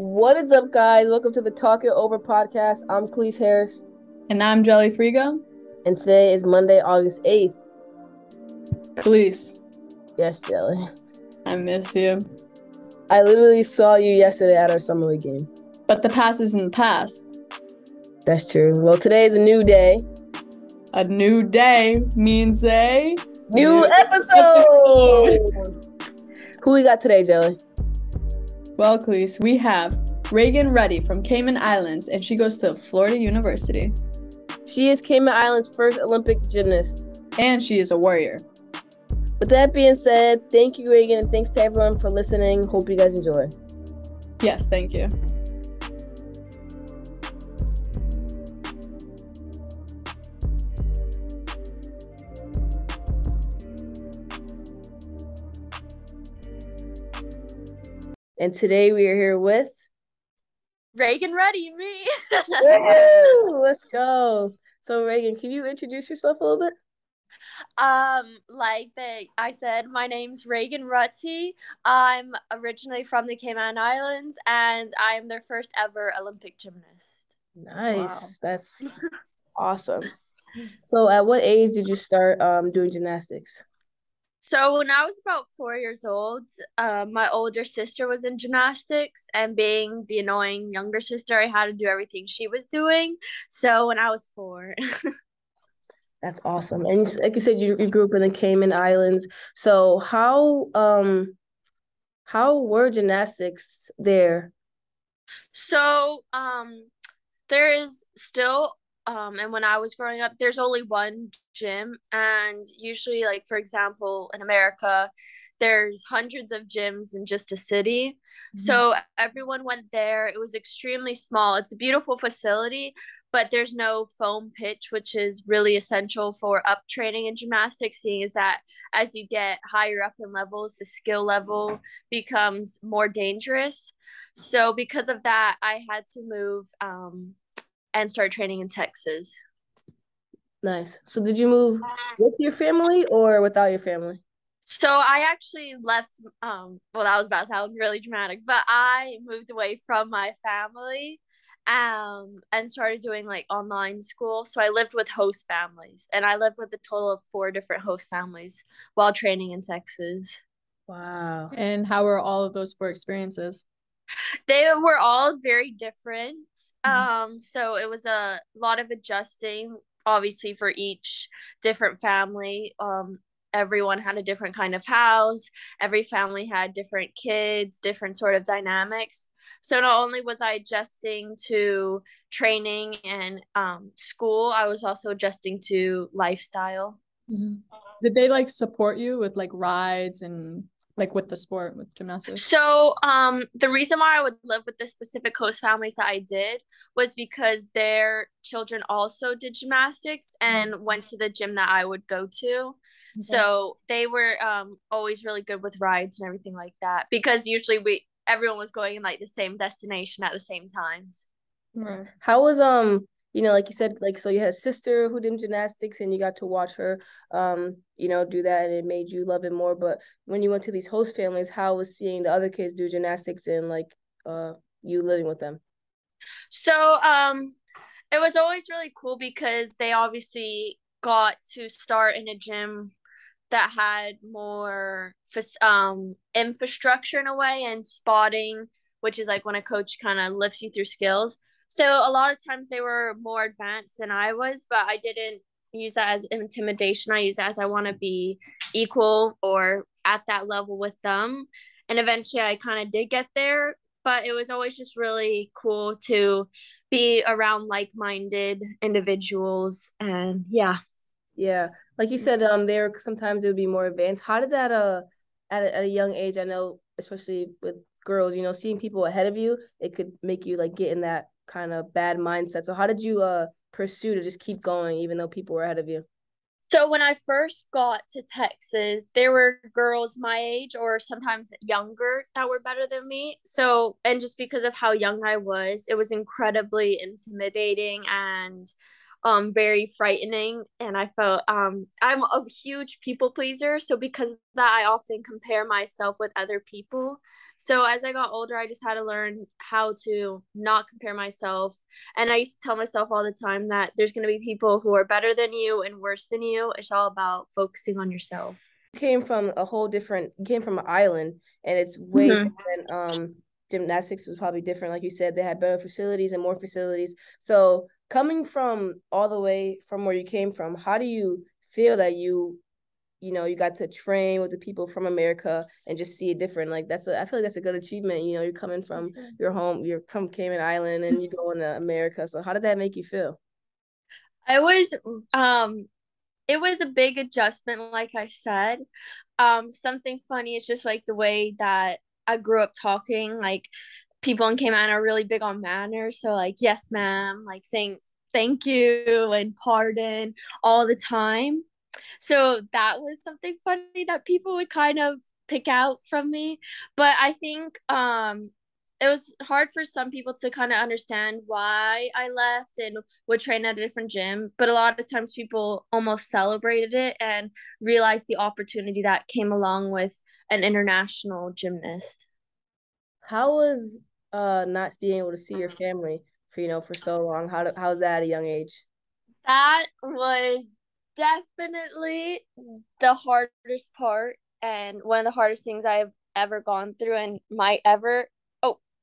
What is up, guys? Welcome to the Talk It Over podcast. I'm Khalise Harris. And I'm Jelly Frigo. And today is Monday, August 8th. Khalise. Yes, Jelly. I miss you. I literally saw you yesterday at our summer league game. But the past is in the past. That's true. Well, today is a new day. A new day means a new, new episode. episode. Who we got today, Jelly? Well, Khalise, we have Raegan Rutty from Cayman Islands, and she goes to Florida University. She is Cayman Islands' first Olympic gymnast. And she is a warrior. With that being said, thank you, Raegan, and thanks to everyone for listening. Hope you guys enjoy. Yes, thank you. And today we are here with Raegan Rutty, me. let's go. So Raegan, can you introduce yourself a little bit? Um, like the, I said, my name's Raegan Rutty. I'm originally from the Cayman Islands, and I am their first ever Olympic gymnast. Nice, wow. that's awesome. So, at what age did you start um, doing gymnastics? So when I was about four years old, uh, my older sister was in gymnastics, and being the annoying younger sister, I had to do everything she was doing. So when I was four. That's awesome. And like you said, you, you grew up in the Cayman Islands. So how um how were gymnastics there? So um there is still um and when i was growing up there's only one gym and usually like for example in america there's hundreds of gyms in just a city. Mm-hmm. so everyone went there. It was extremely small. It's a beautiful facility but there's no foam pitch which is really essential for up training in gymnastics seeing is that as you get higher up in levels the skill level becomes more dangerous. So because of that i had to move um, and start training in Texas. Nice. So did you move with your family or without your family? So I actually left um well that was about to sound really dramatic, but I moved away from my family um and started doing like online school. So I lived with host families and I lived with a total of four different host families while training in Texas. Wow. And how were all of those four experiences? they were all very different. Mm-hmm. Um, so it was a lot of adjusting, obviously, for each different family. Um, everyone had a different kind of house. Every family had different kids, different sort of dynamics. So not only was I adjusting to training and um, school, I was also adjusting to lifestyle. Mm-hmm. Did they like support you with like rides and like with the sport with gymnastics so um the reason why i would live with the specific host families that i did was because their children also did gymnastics and mm-hmm. went to the gym that i would go to okay. so they were um always really good with rides and everything like that because usually we everyone was going in like the same destination at the same times right. how was um you know, like you said, like so you had a sister who did gymnastics and you got to watch her um, you know, do that and it made you love it more. But when you went to these host families, how was seeing the other kids do gymnastics and like uh you living with them? So um it was always really cool because they obviously got to start in a gym that had more um infrastructure in a way and spotting which is like when a coach kind of lifts you through skills so a lot of times they were more advanced than I was, but I didn't use that as intimidation. I use that as I want to be equal or at that level with them. And eventually I kind of did get there, but it was always just really cool to be around like-minded individuals and yeah. Yeah. Like you said um there sometimes it would be more advanced. How did that uh at a, at a young age, I know especially with girls, you know, seeing people ahead of you, it could make you like get in that kind of bad mindset. So how did you uh pursue to just keep going even though people were ahead of you? So when I first got to Texas, there were girls my age or sometimes younger that were better than me. So and just because of how young I was, it was incredibly intimidating and um very frightening and I felt um I'm a huge people pleaser so because that I often compare myself with other people. So as I got older I just had to learn how to not compare myself and I used to tell myself all the time that there's going to be people who are better than you and worse than you. It's all about focusing on yourself. Came from a whole different came from an island and it's way mm-hmm. different um gymnastics was probably different like you said they had better facilities and more facilities. So coming from all the way from where you came from how do you feel that you you know you got to train with the people from america and just see it different? Like that's a i feel like that's a good achievement you know you're coming from your home you're from cayman island and you're going to america. So how did that make you feel? I was um it was a big adjustment like i said. Um something funny is just like the way that i grew up talking like people in cayman are really big on manners so like yes ma'am like saying thank you and pardon all the time. So that was something funny that people would kind of pick out from me but i think um it was hard for some people to kind of understand why I left and would train at a different gym. But a lot of times people almost celebrated it and realized the opportunity that came along with an international gymnast. How was uh not being able to see your family for you know for so long? How how was that at a young age? That was definitely the hardest part and one of the hardest things I've ever gone through and might ever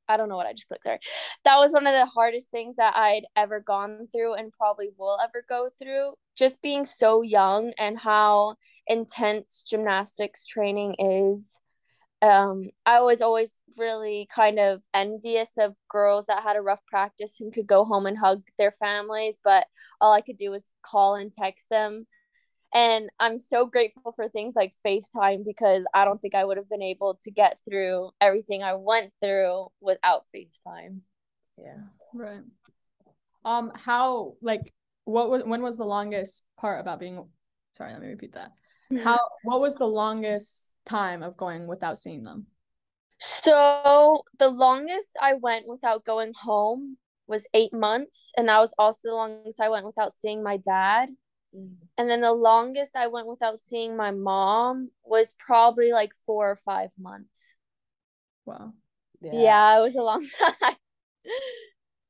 I don't know what I just clicked. there. That was one of the hardest things that I'd ever gone through and probably will ever go through. Just being so young and how intense gymnastics training is. Um, I was always really kind of envious of girls that had a rough practice and could go home and hug their families, but all I could do was call and text them and I'm so grateful for things like FaceTime because I don't think I would have been able to get through everything I went through without FaceTime. Yeah. Right. Um how like what was when was the longest part about being sorry, let me repeat that. How what was the longest time of going without seeing them? So the longest I went without going home was eight months, and that was also the longest I went without seeing my dad. Mm. And then the longest I went without seeing my mom was probably like four or five months. Wow. Yeah, yeah it was a long time.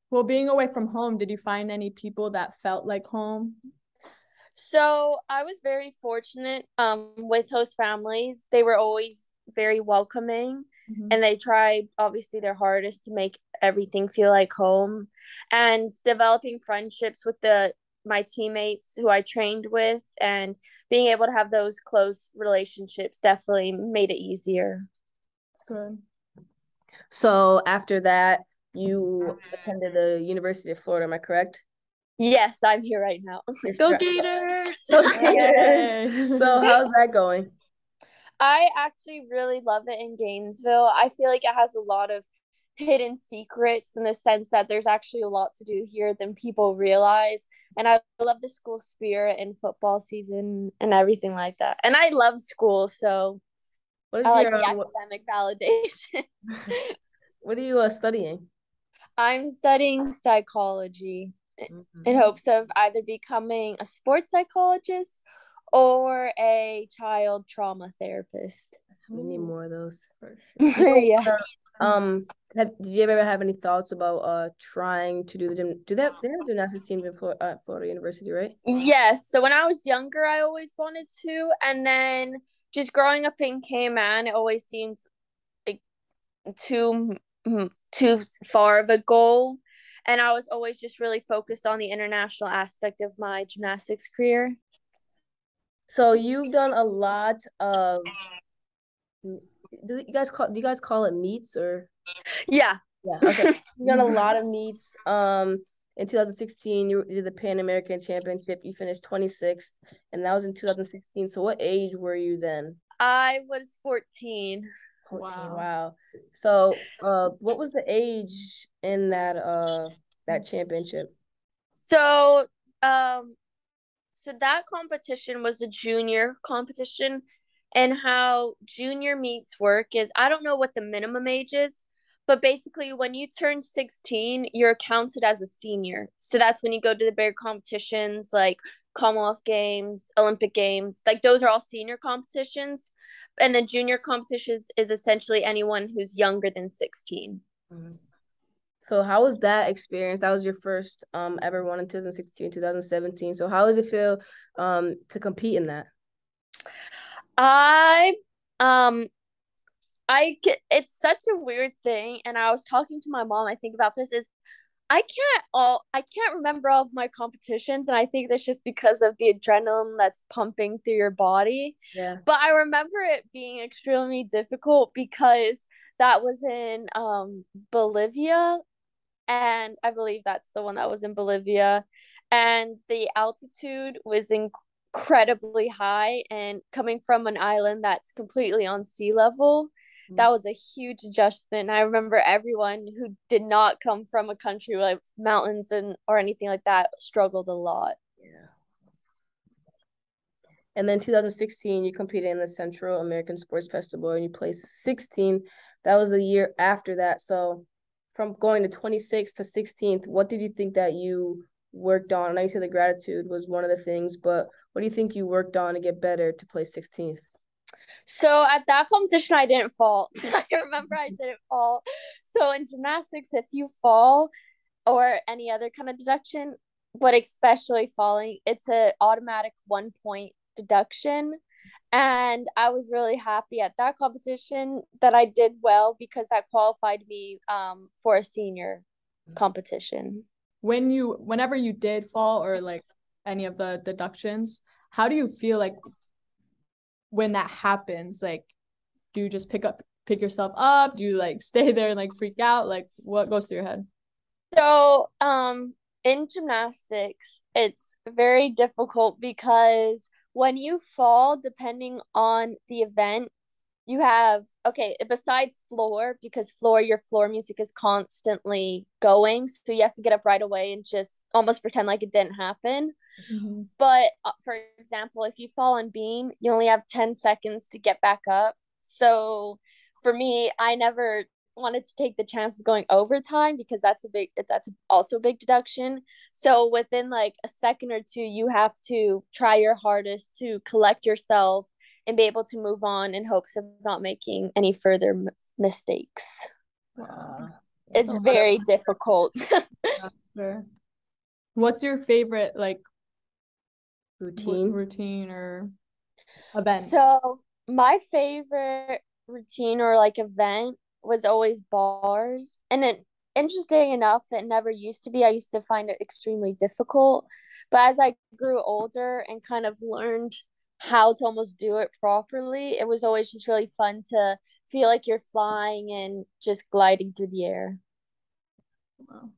well, being away from home, did you find any people that felt like home? So I was very fortunate um with host families. They were always very welcoming mm-hmm. and they tried obviously their hardest to make everything feel like home and developing friendships with the my teammates who I trained with and being able to have those close relationships definitely made it easier. Good. So after that, you attended the University of Florida, am I correct? Yes, I'm here right now. Go Gators! Go Gators! so how's that going? I actually really love it in Gainesville. I feel like it has a lot of hidden secrets in the sense that there's actually a lot to do here than people realize. And I love the school spirit and football season and everything like that. And I love school, so what is I your, like the uh, academic validation. what are you uh, studying? I'm studying psychology mm-hmm. in hopes of either becoming a sports psychologist or a child trauma therapist. We need more of those. Sure. yes. Um, have, did you ever have any thoughts about uh trying to do the gym? Do that? They have gymnastics team in Florida, uh, Florida University, right? Yes. So when I was younger, I always wanted to, and then just growing up in Cayman, it always seemed like too too far of a goal, and I was always just really focused on the international aspect of my gymnastics career. So you've done a lot of do you guys call do you guys call it meets or? Yeah. Yeah okay. You done a lot of meets um in 2016 you did the pan american championship. You finished 26th and that was in 2016 so what age were you then? I was 14 14 wow, wow. so uh what was the age in that uh that championship? So um so that competition was a junior competition and how junior meets work is I don't know what the minimum age is, but basically when you turn 16 you're counted as a senior. So that's when you go to the bigger competitions like commonwealth games olympic games like those are all senior competitions. And the junior competitions is essentially anyone who's younger than 16 mm-hmm. so how was that experience? That was your first um ever one in 2016 2017 so how does it feel um to compete in that i um I get, it's such a weird thing, and I was talking to my mom. I think about this is I can't all I can't remember all of my competitions, and I think that's just because of the adrenaline that's pumping through your body. Yeah. But I remember it being extremely difficult because that was in um Bolivia, and I believe that's the one that was in Bolivia, and the altitude was incredibly high, and coming from an island that's completely on sea level mm. that was a huge adjustment. I remember everyone who did not come from a country with mountains and or anything like that struggled a lot. Yeah. And then 2016, you competed in the Central American Sports Festival and you placed 16. That was a year after that. So from going to 26th to 16th, what did you think that you worked on? And I know you said the gratitude was one of the things, but what do you think you worked on to get better to play 16th? So at that competition, I didn't fall. I remember I didn't fall. So in gymnastics, if you fall or any other kind of deduction, but especially falling, it's an automatic one point deduction. And I was really happy at that competition that I did well because that qualified me um, for a senior competition. When you, whenever you did fall or like any of the deductions, how do you feel like when that happens? Like do you just pick up pick yourself up? Do you like stay there and like freak out? Like what goes through your head? So um in gymnastics it's very difficult because when you fall depending on the event you have okay besides floor because floor your floor music is constantly going so you have to get up right away and just almost pretend like it didn't happen. Mm-hmm. but uh, for example if you fall on beam you only have 10 seconds to get back up. So for me i never wanted to take the chance of going overtime because that's a big that's also a big deduction. So within like a second or two you have to try your hardest to collect yourself and be able to move on in hopes of not making any further m- mistakes. Wow. It's very difficult. What's your favorite like routine routine or event? So, my favorite routine or like event was always bars. And it interesting enough, it never used to be. I used to find it extremely difficult. But as I grew older and kind of learned how to almost do it properly. It was always just really fun to feel like you're flying and just gliding through the air. Wow.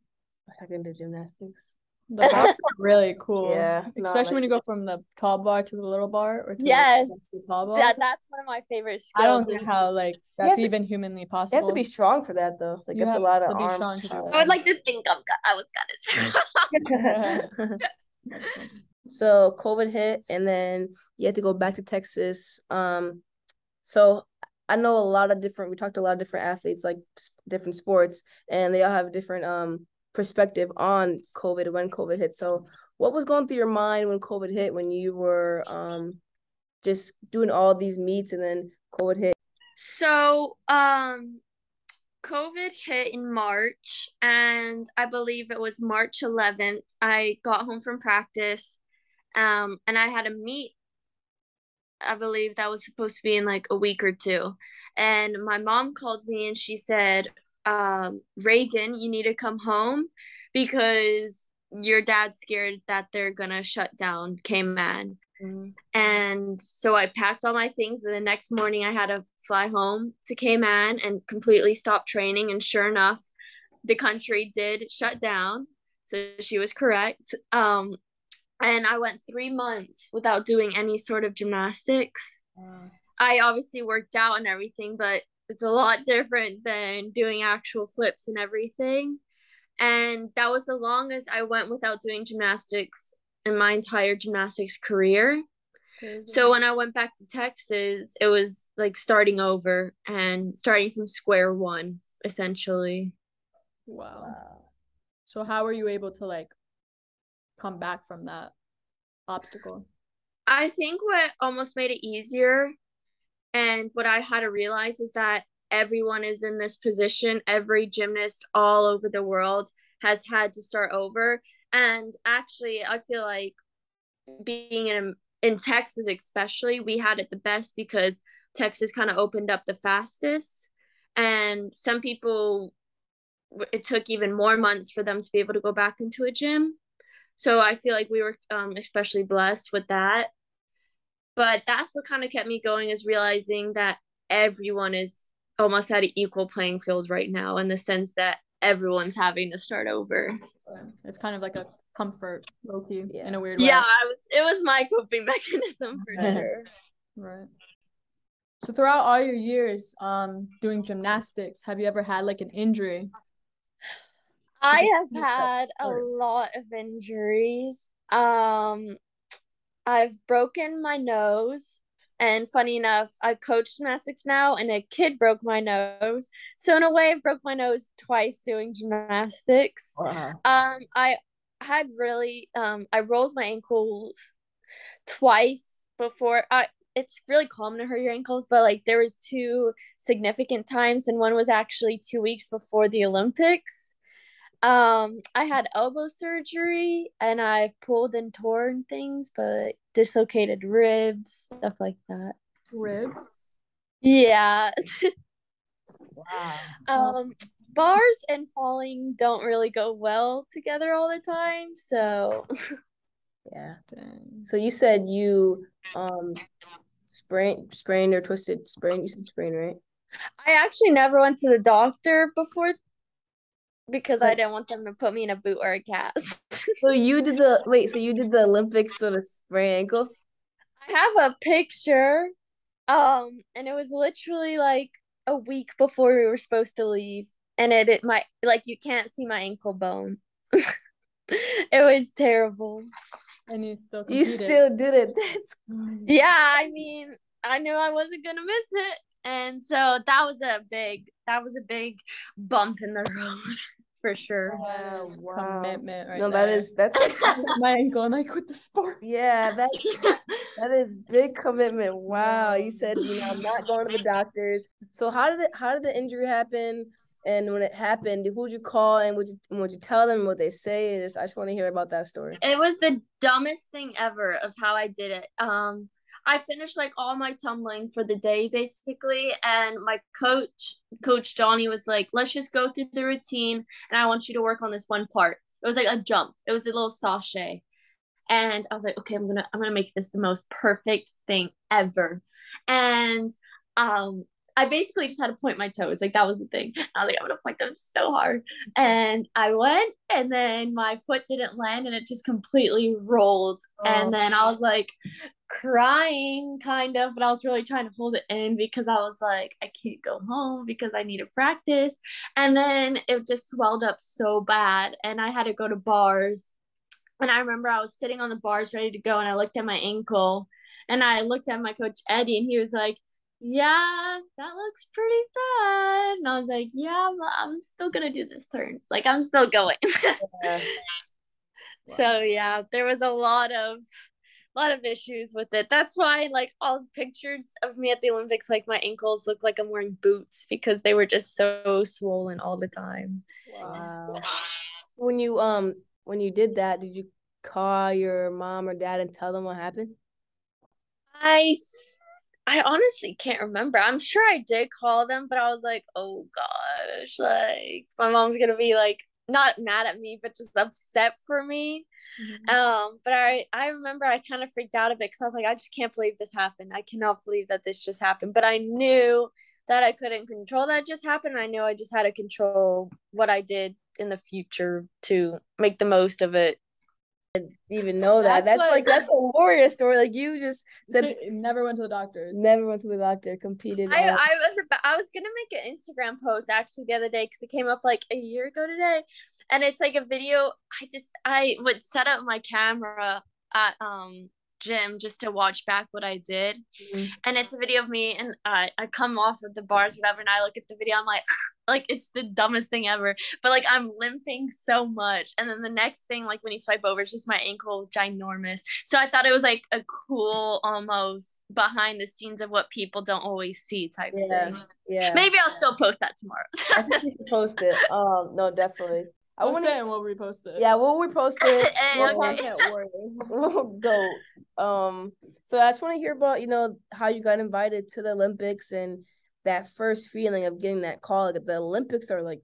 I can do gymnastics. The bars are really cool. Yeah. Especially like... when you go from the tall bar to the little bar or to yes. the tall bar. Yeah, that's one of my favorite skills. I don't see how like that's even to, humanly possible. You have to be strong for that though. Like it's a lot of arms. I would like to think I'm I was kind of strong. So COVID hit and then you had to go back to Texas. Um, so I know a lot of different. We talked to a lot of different athletes, like different sports, and they all have a different um perspective on COVID when COVID hit. So, what was going through your mind when COVID hit? When you were um just doing all these meets and then COVID hit? So, um, COVID hit in March, and I believe it was March 11th. I got home from practice, um, and I had a meet I believe that was supposed to be in like a week or two. And my mom called me and she said, um, Raegan, you need to come home because your dad's scared that they're gonna shut down Cayman. Mm-hmm. And so I packed all my things, and the next morning I had to fly home to Cayman and completely stop training. And sure enough, the country did shut down. So she was correct. Um, and I went three months without doing any sort of gymnastics. Mm. I obviously worked out and everything, but it's a lot different than doing actual flips and everything. And that was the longest I went without doing gymnastics in my entire gymnastics career. So when I went back to Texas, it was like starting over and starting from square one. essentially. Wow. wow. So how were you able to like come back from that obstacle? I think what almost made it easier and what I had to realize is that everyone is in this position. Every gymnast all over the world has had to start over. And actually, I feel like being in in Texas especially, we had it the best because Texas kind of opened up the fastest. And some people it took even more months for them to be able to go back into a gym. So I feel like we were um, especially blessed with that. But that's what kind of kept me going is realizing that everyone is almost at an equal playing field right now in the sense that everyone's having to start over. It's kind of like a comfort, low key, yeah. in a weird way. Yeah, was, it was my coping mechanism for sure. right. So throughout all your years um doing gymnastics, have you ever had like an injury? I have had a lot of injuries. Um I've broken my nose and funny enough, I coach gymnastics now, and a kid broke my nose. So in a way, I've broke my nose twice doing gymnastics. Wow. Um, I had really um, I rolled my ankles twice before. I it's really common to hurt your ankles, but like there was two significant times, and one was actually two weeks before the Olympics. Um, I had elbow surgery and I've pulled and torn things, but dislocated ribs, stuff like that. Ribs? Yeah. wow. Um, bars and falling don't really go well together all the time, so yeah. So you said you um sprained sprained or twisted sprained you said sprain, right? I actually never went to the doctor before because I didn't want them to put me in a boot or a cast. so you did the wait, so you did the Olympics sort of sprain ankle? I have a picture. Um, and it was literally like a week before we were supposed to leave. And it, it my like you can't see my ankle bone. it was terrible. And you still You still did it. That's yeah, I mean, I knew I wasn't gonna miss it. And so that was a big that was a big bump in the road for sure. Wow, wow. Commitment right No, that there. is that's my ankle and I quit the sport. Yeah, that's that is big commitment. Wow. You said, you know, I'm not going to the doctors. So how did it how did the injury happen? And when it happened, who'd you call and would you would you tell them what they say? And just, I just want to hear about that story. It was the dumbest thing ever of how I did it. Um I finished like all my tumbling for the day basically, and my coach, Coach Johnny, was like, "Let's just go through the routine, and I want you to work on this one part." It was like a jump. It was a little sashay, and I was like, "Okay, I'm gonna I'm gonna make this the most perfect thing ever," and um. I basically just had to point my toes. Like that was the thing. I was like, I'm gonna point them so hard. And I went and then my foot didn't land and it just completely rolled. Oh. And then I was like, crying kind of but i was really trying to hold it in because i was like i can't go home because i need to practice and then it just swelled up so bad and i had to go to bars and i remember i was sitting on the bars ready to go and i looked at my ankle and i looked at my coach eddie and he was like yeah that looks pretty bad and i was like yeah but i'm still gonna do this turn like i'm still going yeah. wow. so yeah there was a lot of lot of issues with it. That's why like all pictures of me at the Olympics, like my ankles look like I'm wearing boots because they were just so swollen all the time. Wow. When you um when you did that, did you call your mom or dad and tell them what happened? I I honestly can't remember. I'm sure I did call them, but I was like, oh gosh, like my mom's gonna be like not mad at me, but just upset for me. Mm-hmm. Um, but I I remember I kind of freaked out a bit because I was like, I just can't believe this happened. I cannot believe that this just happened. But I knew that I couldn't control that just happened. I knew I just had to control what I did in the future to make the most of it even know that. That's, that's like, like, that's a warrior story. Like you just said, so never went to the doctor. Never went to the doctor. Competed. I, I was about, I was gonna make an Instagram post actually the other day because it came up like a year ago today, and it's like a video. I just I would set up my camera at um gym just to watch back what I did. Mm-hmm. And it's a video of me and uh, I come off of the bars, whatever, and I look at the video, I'm like, like it's the dumbest thing ever. But like I'm limping so much. And then the next thing, like when you swipe over, it's just my ankle ginormous. So I thought it was like a cool almost behind the scenes of what people don't always see type yeah, thing. Yeah. Maybe I'll still post that tomorrow. I think you should post it. Um no, definitely. I want to and we'll repost it. Yeah, we'll repost it. okay. we'll go. Um, so I just want to hear about you know how you got invited to the Olympics and that first feeling of getting that call. Like the Olympics are like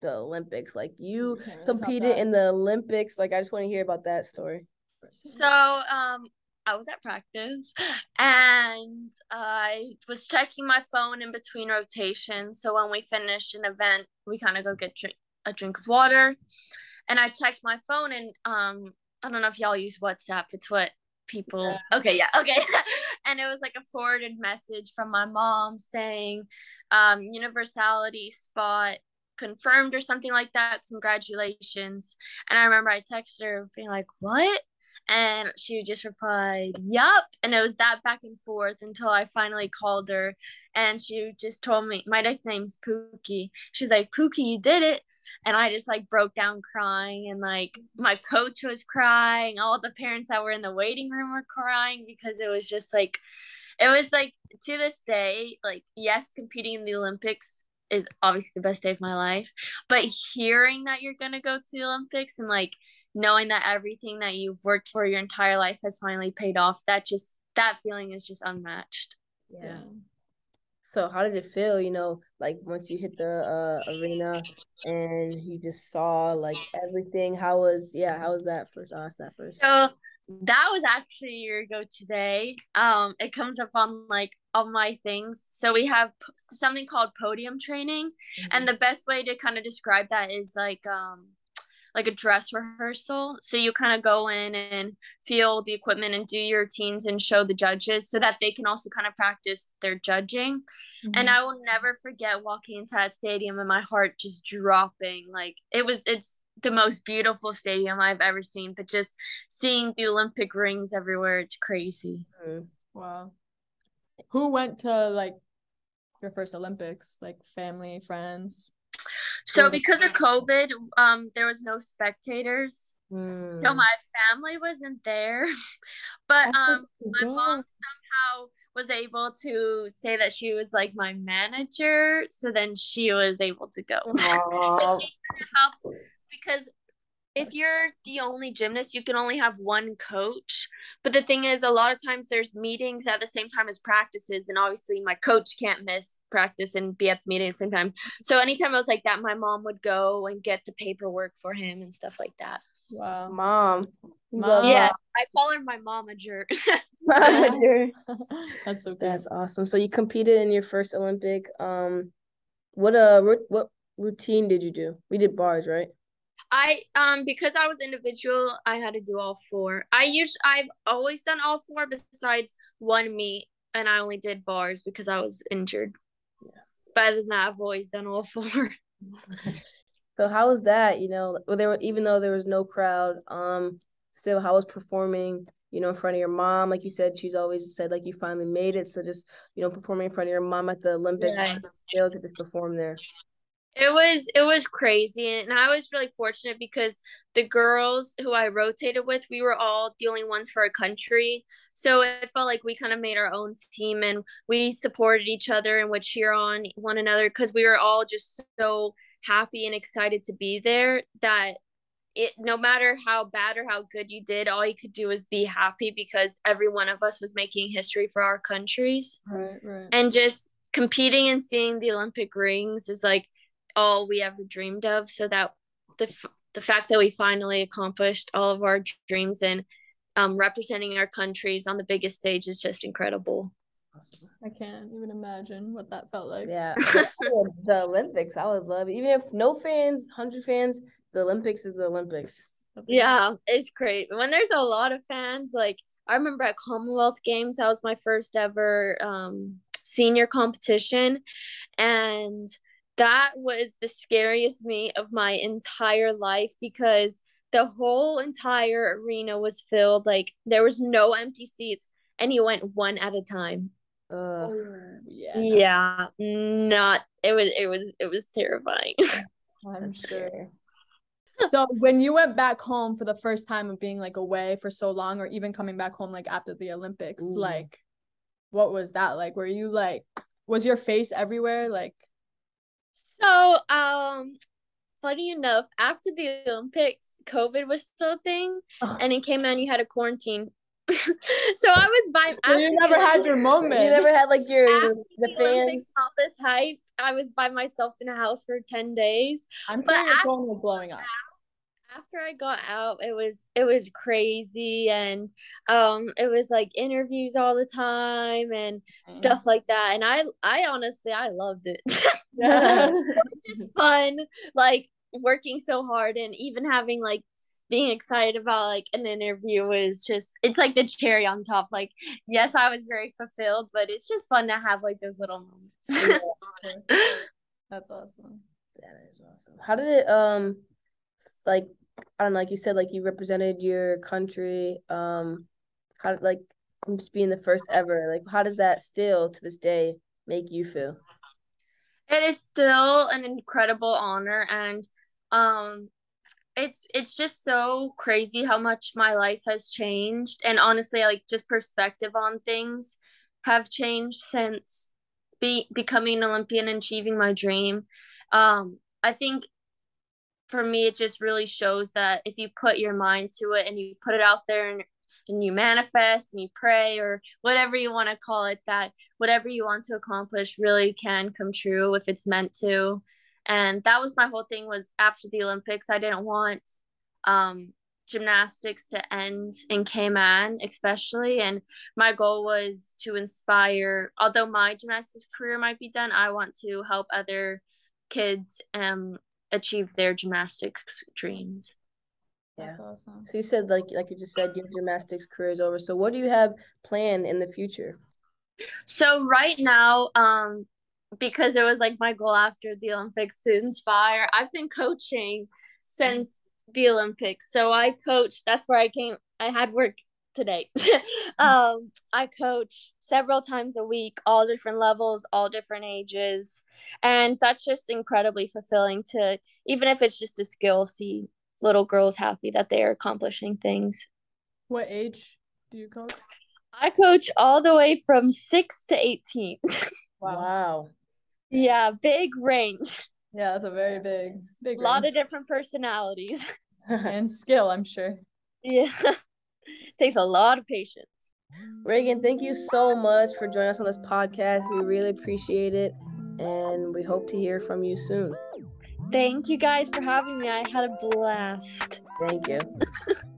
the Olympics. Like you competed in the Olympics. Like I just want to hear about that story. So um I was at practice and I was checking my phone in between rotations. So when we finish an event, we kind of go get drink, a drink of water. And I checked my phone and um I don't know if y'all use WhatsApp. It's what people yeah. okay yeah okay and it was like a forwarded message from my mom saying um universality spot confirmed or something like that congratulations and i remember i texted her being like what and she just replied yup and it was that back and forth until i finally called her and she just told me my nickname's pookie she's like pookie you did it and i just like broke down crying and like my coach was crying all the parents that were in the waiting room were crying because it was just like it was like to this day like yes competing in the olympics is obviously the best day of my life but hearing that you're gonna go to the olympics and like knowing that everything that you've worked for your entire life has finally paid off that just that feeling is just unmatched. Yeah so how did it feel you know like once you hit the uh, arena and you just saw like everything? How was yeah how was that first ask that first? So that was actually a year ago today. Um it comes up on like all my things. So we have p- something called podium training. Mm-hmm. and the best way to kind of describe that is like um like a dress rehearsal. So you kind of go in and feel the equipment and do your routines and show the judges so that they can also kind of practice their judging. Mm-hmm. And I will never forget walking into that stadium and my heart just dropping. Like it was, it's the most beautiful stadium I've ever seen, but just seeing the Olympic rings everywhere, it's crazy. Wow. Who went to like your first Olympics? Like family, friends? So because of COVID, um, there was no spectators. Mm. So my family wasn't there, but um, my mom somehow was able to say that she was like my manager. So then she was able to go. she helped because if you're the only gymnast, you can only have one coach. But the thing is, a lot of times there's meetings at the same time as practices, and obviously my coach can't miss practice and be at the meeting at the same time. So anytime I was like that, my mom would go and get the paperwork for him and stuff like that. Wow, mom, mom. Yeah, I call her my momager. momager. That's so cool. That's awesome. So you competed in your first Olympic. Um, what uh, what routine did you do? We did bars, right? I um because I was individual, I had to do all four. I usually I've always done all four besides one meet, and I only did bars because I was injured. Yeah. But other than that, I've always done all four. so how was that? You know, there were even though there was no crowd, um, still how was performing? You know, in front of your mom, like you said, she's always said like you finally made it. So just you know, performing in front of your mom at the Olympics, yeah. to perform there. It was it was crazy and I was really fortunate because the girls who I rotated with, we were all the only ones for our country. So it felt like we kind of made our own team and we supported each other and would cheer on one another because we were all just so happy and excited to be there that it no matter how bad or how good you did, all you could do was be happy because every one of us was making history for our countries. Right, right. And just competing and seeing the Olympic rings is like all we ever dreamed of so that the the fact that we finally accomplished all of our dreams and um, representing our countries on the biggest stage is just incredible I can't even imagine what that felt like. Yeah, the Olympics, I would love it. Even if no fans, hundred fans, the Olympics is the Olympics. Yeah, it's great. When there's a lot of fans, like I remember at Commonwealth Games, that was my first ever um, senior competition, and that was the scariest me of my entire life because the whole entire arena was filled. Like there was no empty seats, and he went one at a time. Uh, yeah. Yeah, not it was it was it was terrifying. I'm sure. So when you went back home for the first time of being like away for so long, or even coming back home like after the Olympics, Ooh. like what was that like? Were you like was your face everywhere? Like So, um, funny enough, after the Olympics, COVID was still a thing, Oh. and it came out and you had a quarantine. so I was by. so you never the had your moment. You never had like your After the, the the Olympics fans. got this hype. I was by myself in a house for ten days. I'm but sure your phone was blowing up. After I got out, it was it was crazy, and um, it was like interviews all the time and stuff like that. And I I honestly I loved it. it was just fun like working so hard and even having like being excited about like an interview is just it's like the cherry on top like yes i was very fulfilled but it's just fun to have like those little moments That's awesome. That is awesome. How did it um like I don't know, like you said, like you represented your country. Um how like just being the first ever, like how does that still to this day make you feel? it is still an incredible honor and um it's it's just so crazy how much my life has changed and honestly like just perspective on things have changed since be becoming an olympian and achieving my dream um i think for me it just really shows that if you put your mind to it and you put it out there and and you manifest and you pray or whatever you want to call it that whatever you want to accomplish really can come true if it's meant to. And that was my whole thing was after the olympics i didn't want um gymnastics to end in Cayman especially. And my goal was to inspire although my gymnastics career might be done i want to help other kids um achieve their gymnastics dreams That's awesome. So you said like like you just said your gymnastics career is over. So what do you have planned in the future? So right now, um, because it was like my goal after the Olympics to inspire, I've been coaching since the Olympics. So I coach. That's where I came. I had work today. um, I coach several times a week, all different levels, all different ages, and that's just incredibly fulfilling to even if it's just a skill, see little girls happy that they are accomplishing things. What age do you coach? I coach all the way from six to eighteen. Wow. Yeah, big range. Yeah, that's a very big, big A lot range. of different personalities. and skill, I'm sure. Yeah. Takes a lot of patience. Raegan, thank you so much for joining us on this podcast. We really appreciate it. And we hope to hear from you soon. Thank you guys for having me. I had a blast. Thank you.